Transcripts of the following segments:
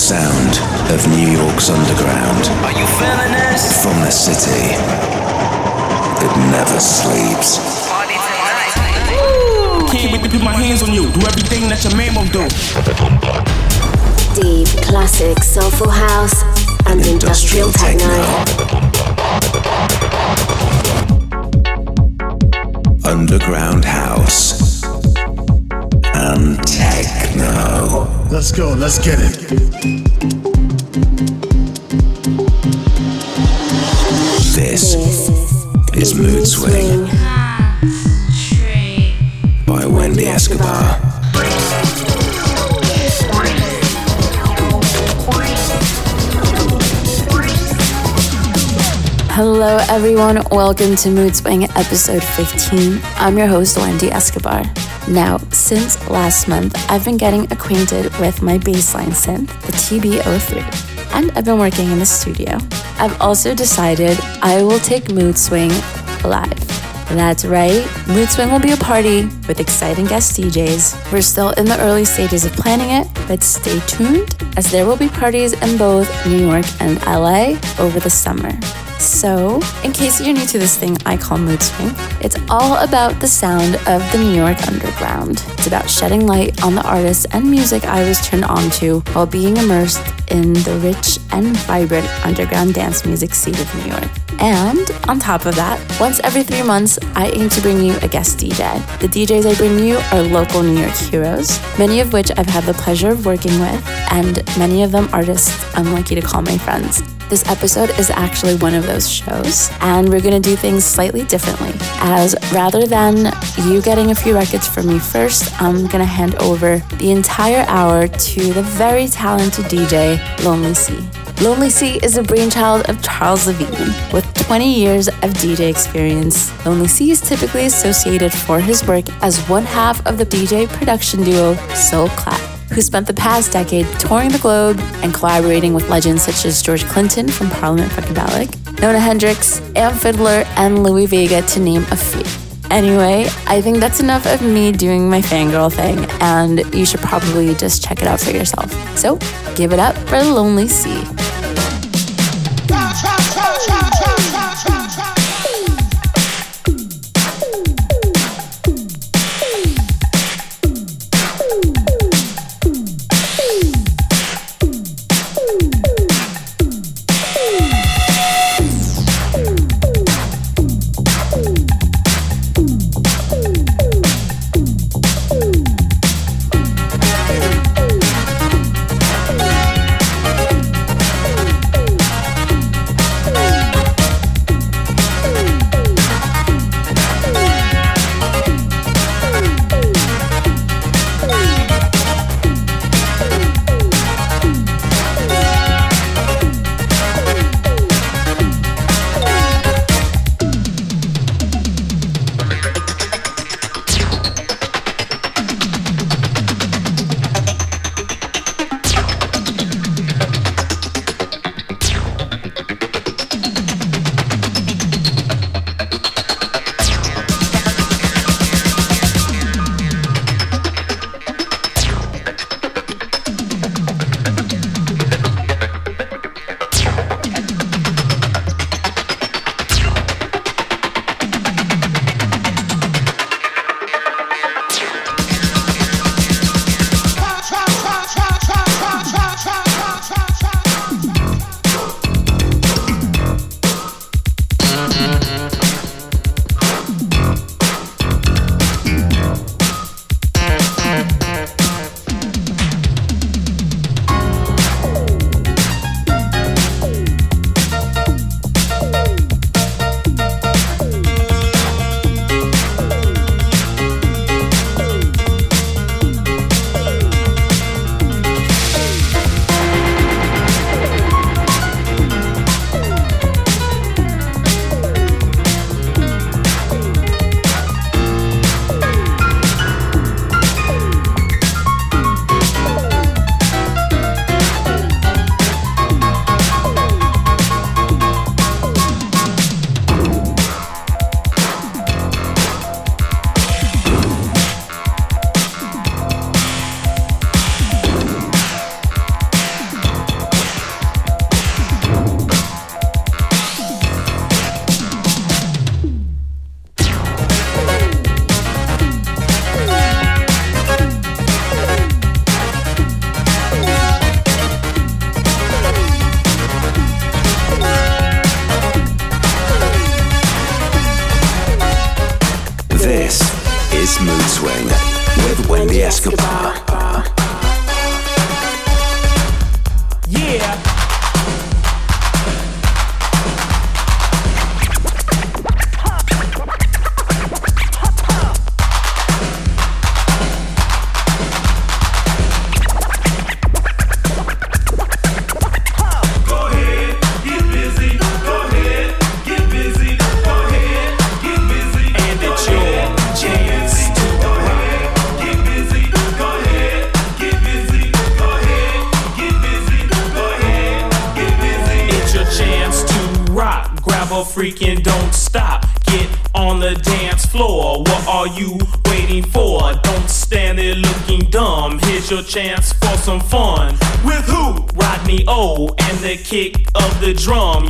sound of New York's underground. Are you feeling this? From the city. It never sleeps. Party tonight. Can't wait to put my hands on you. Do everything that your man won't do. Deep, classic, soulful house, and industrial, techno. Underground house. And techno. Let's go, let's get it. This is Mood Swing by Wendy Escobar. Hello, everyone. Welcome to Mood Swing episode 15. I'm your host, Wendy Escobar. Now, since last month, I've been getting acquainted with my bassline synth, the TB03, and I've been working in the studio. I've also decided I will take Mood Swing live. That's right, Mood Swing will be a party with exciting guest DJs. We're still in the early stages of planning it, but stay tuned as there will be parties in both New York and LA over the summer. So, in case you're new to this thing I call Mood Swing, it's all about the sound of the New York underground. It's about shedding light on the artists and music I was turned on to while being immersed in the rich and vibrant underground dance music scene of New York. And on top of that, once every three months, I aim to bring you a guest DJ. The DJs I bring you are local New York heroes, many of which I've had the pleasure of working with, and many of them artists I'm lucky to call my friends. This episode is actually one of those shows, and we're gonna do things slightly differently. As rather than you getting a few records from me first, I'm gonna hand over the entire hour to the very talented DJ, Lonely C. Lonely C is a brainchild of Charles Levine. With 20 years of DJ experience, Lonely C is typically associated for his work as one half of the DJ production duo Soul Clap who spent the past decade touring the globe and collaborating with legends such as George Clinton from Parliament Funkadelic, Nona Hendryx, Amp Fiddler, and Louie Vega, to name a few. Anyway, I think that's enough of me doing my fangirl thing, and you should probably just check it out for yourself. So, give it up for Lonely C. Your chance for some fun. With who? Rodney O and the kick of the drum.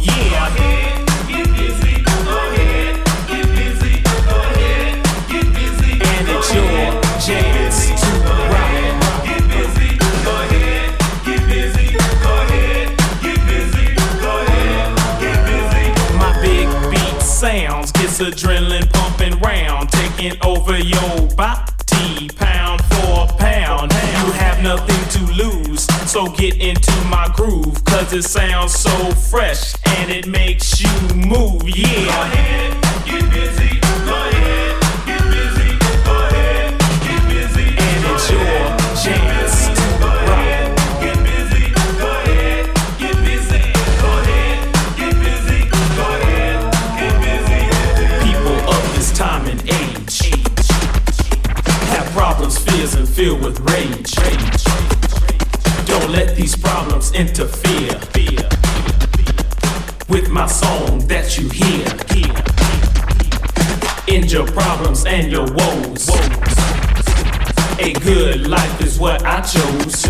A good life is what I chose.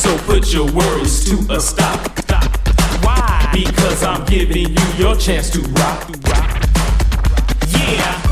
So put your worries to a stop. Why? Because I'm giving you your chance to rock. Yeah.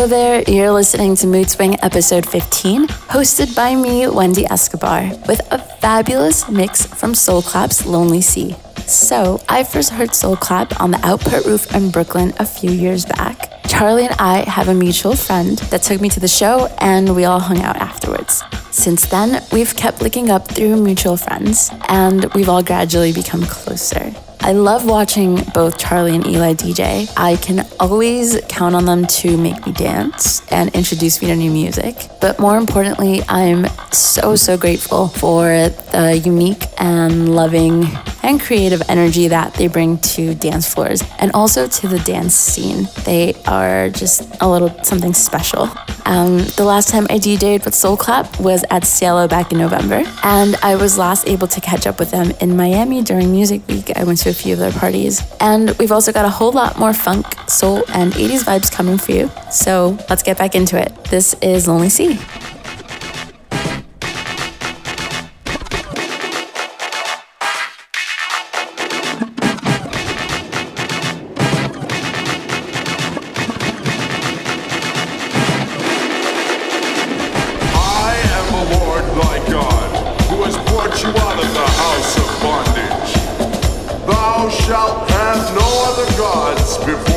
Hello there, you're listening to Mood Swing episode 15, hosted by me, Wendy Escobar, with a fabulous mix from Soul Clap's Lonely C. So, I first heard Soul Clap on the Output Roof in Brooklyn a few years back. Charlie and I have a mutual friend that took me to the show, and we all hung out afterwards. Since then, we've kept linking up through mutual friends, and we've all gradually become closer. I love watching both Charlie and Eli DJ. I can always count on them to make me dance and introduce me to new music. But more importantly, I'm so, so grateful for the unique and loving and creative energy that they bring to dance floors and also to the dance scene. They are just a little something special. Um, the last time I DJ'd with Soul Clap was at Cielo back in November, and I was last able to catch up with them in Miami during Music Week. I went to a few of their parties, and we've also got a whole lot more funk, soul, and 80s vibes coming for you. So let's get back into it. This is Lonely Sea.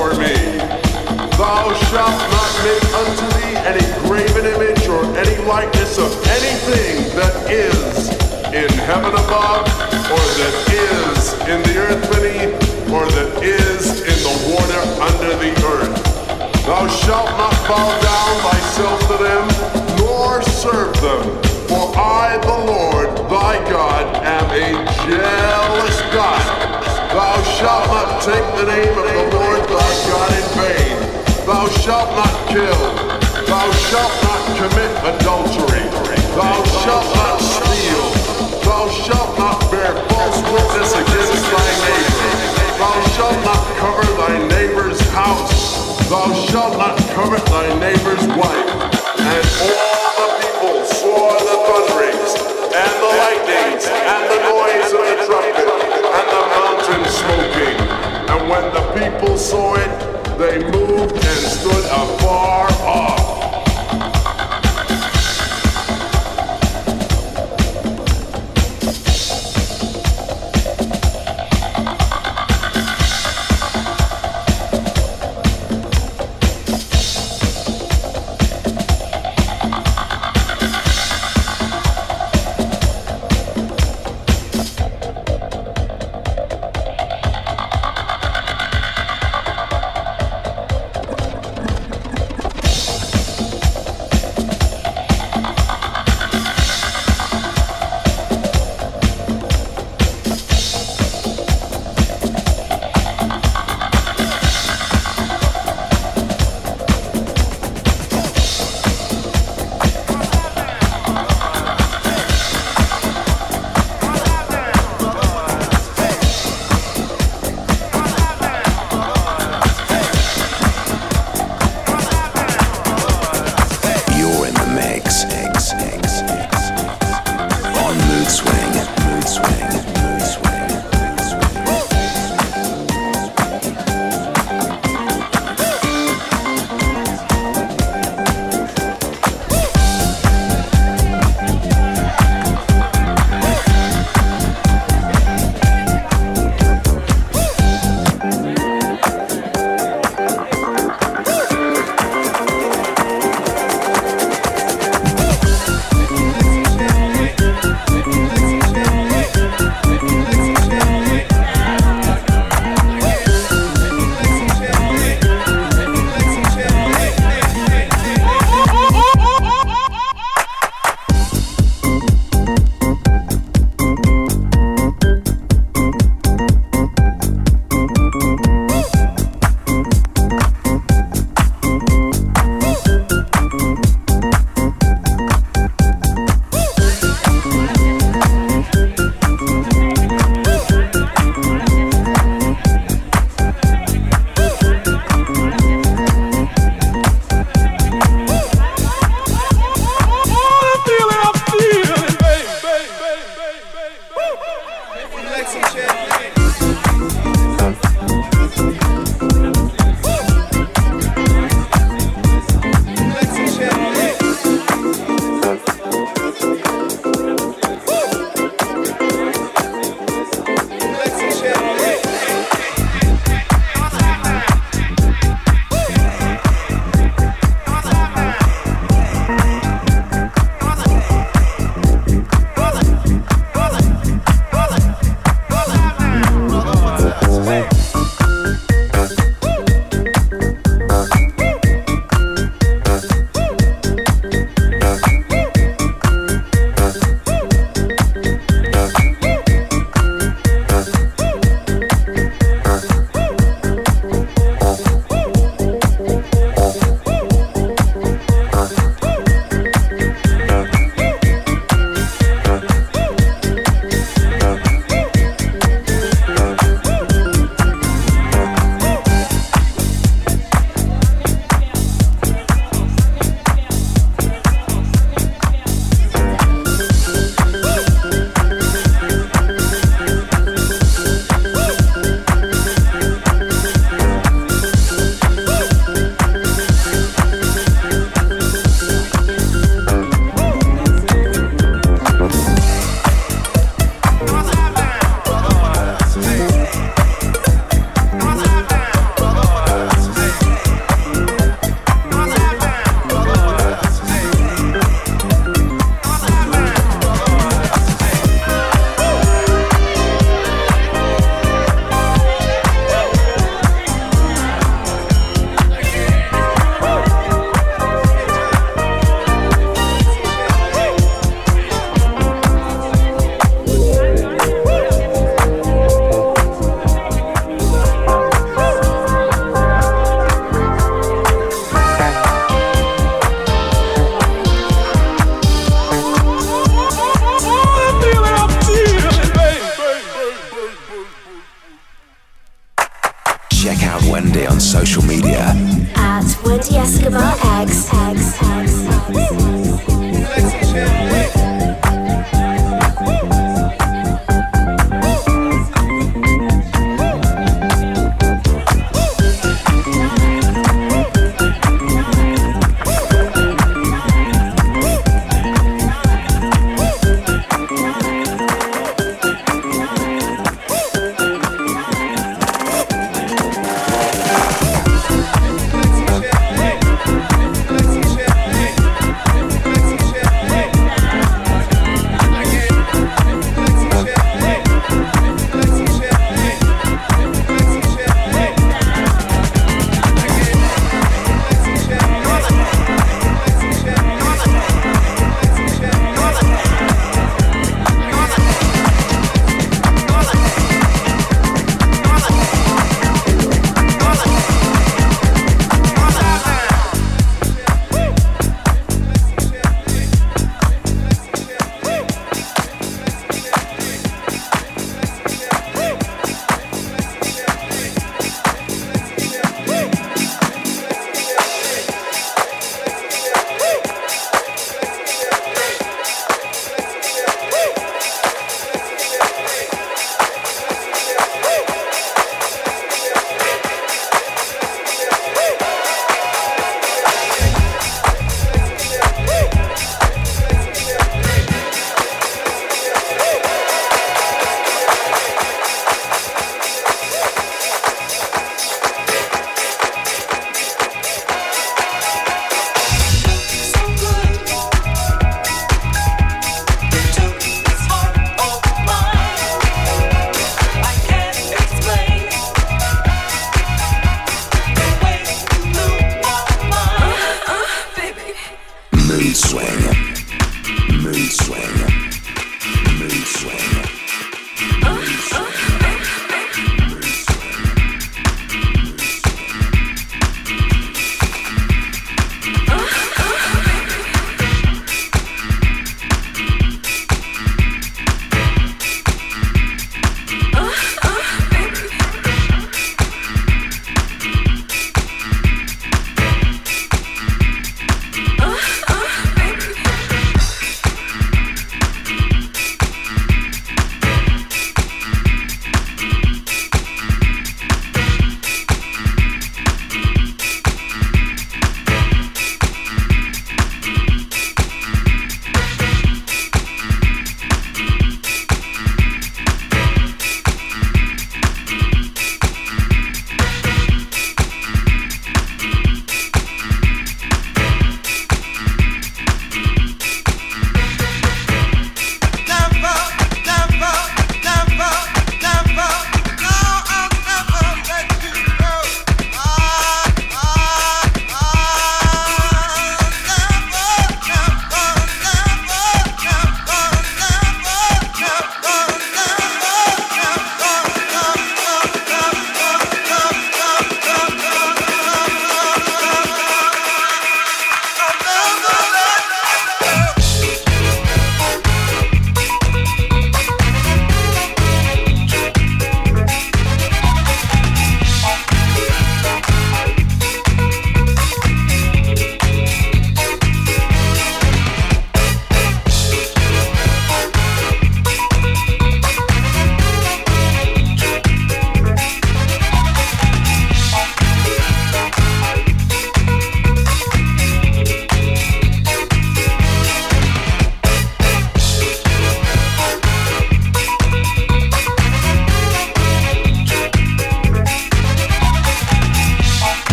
Before me. Thou shalt not make unto thee any graven image or any likeness of anything that is in heaven above, or that is in the earth beneath, or that is in the water under the earth. Thou shalt not bow down thyself to them, nor serve them. For I, the Lord thy God, am a jealous God. Thou shalt not take the name of the Lord thy God in vain. Thou shalt not kill. Thou shalt not commit adultery. Thou shalt not steal. Thou shalt not bear false witness against thy neighbor. Thou shalt not cover thy neighbor's house. Thou shalt not covet thy neighbor's wife. And all the people saw the thunderings, and the lightnings, and the noise of the trumpet, when the people saw it, they moved and stood afar off.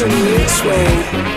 from this way.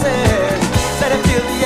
promises that I feel the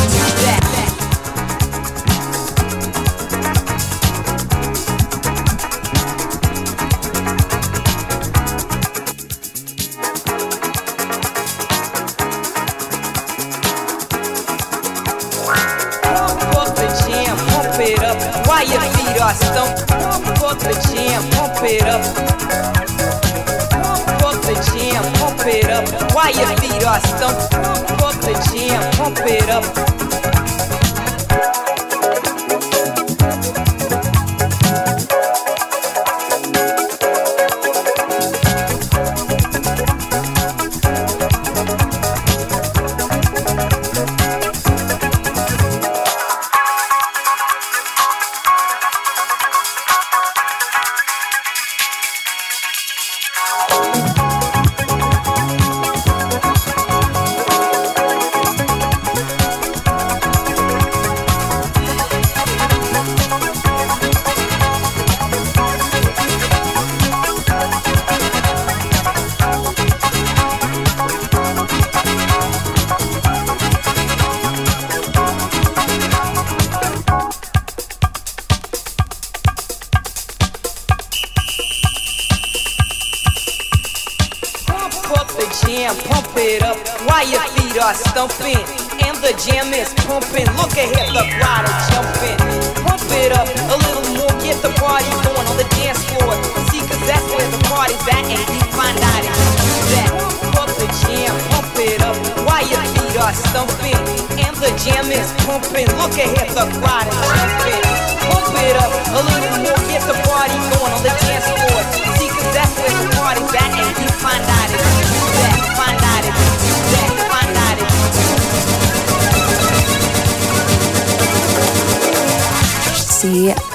up.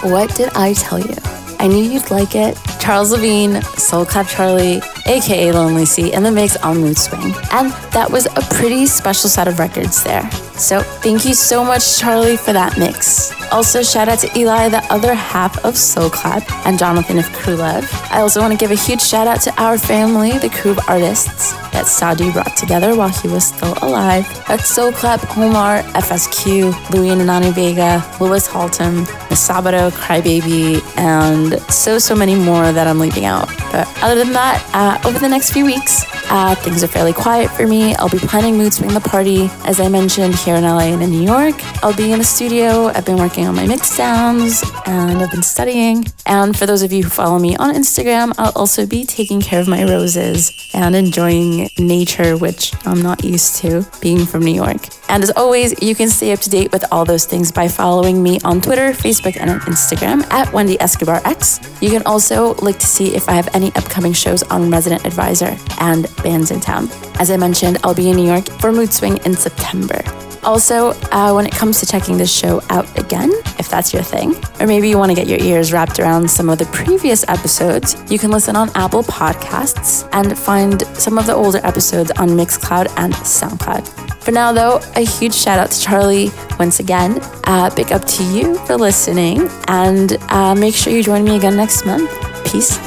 What did I tell you? I knew you'd like it. Charles Levine, Soul Clap Charlie, aka Lonely C, in the mix on Mood Swing. And that was a pretty special set of records there. So thank you so much, Charlie, for that mix. Also, shout out to Eli, the other half of Soul Clap, and Jonathan of Crew Love. I also want to give a huge shout out to our family, the crew of artists that Sadi brought together while he was still alive. That's Soul Clap, Homar, FSQ, Louis and Vega, Willis Haltom, Miss Crybaby, and so, so many more that I'm leaving out. But other than that, uh, over the next few weeks, uh, things are fairly quiet for me. I'll be planning Mood Swing the Party, as I mentioned, here in LA and in New York. I'll be in the studio. I've been working on my mix sounds and I've been studying. And for those of you who follow me on Instagram, I'll also be taking care of my roses and enjoying nature, which I'm not used to being from New York. And as always, you can stay up to date with all those things by following me on Twitter, Facebook, and on Instagram at Wendy Escobar X. You can also look to see if I have any upcoming shows on Resident Advisor and Bandsintown. As I mentioned, I'll be in New York for Mood Swing in September. Also, uh, when it comes to checking this show out again, if that's your thing, or maybe you want to get your ears wrapped around some of the previous episodes, you can listen on Apple Podcasts and find some of the older episodes on Mixcloud and SoundCloud. For now, though, a huge shout out to Charlie once again. Uh, big up to you for listening, and uh, make sure you join me again next month. Peace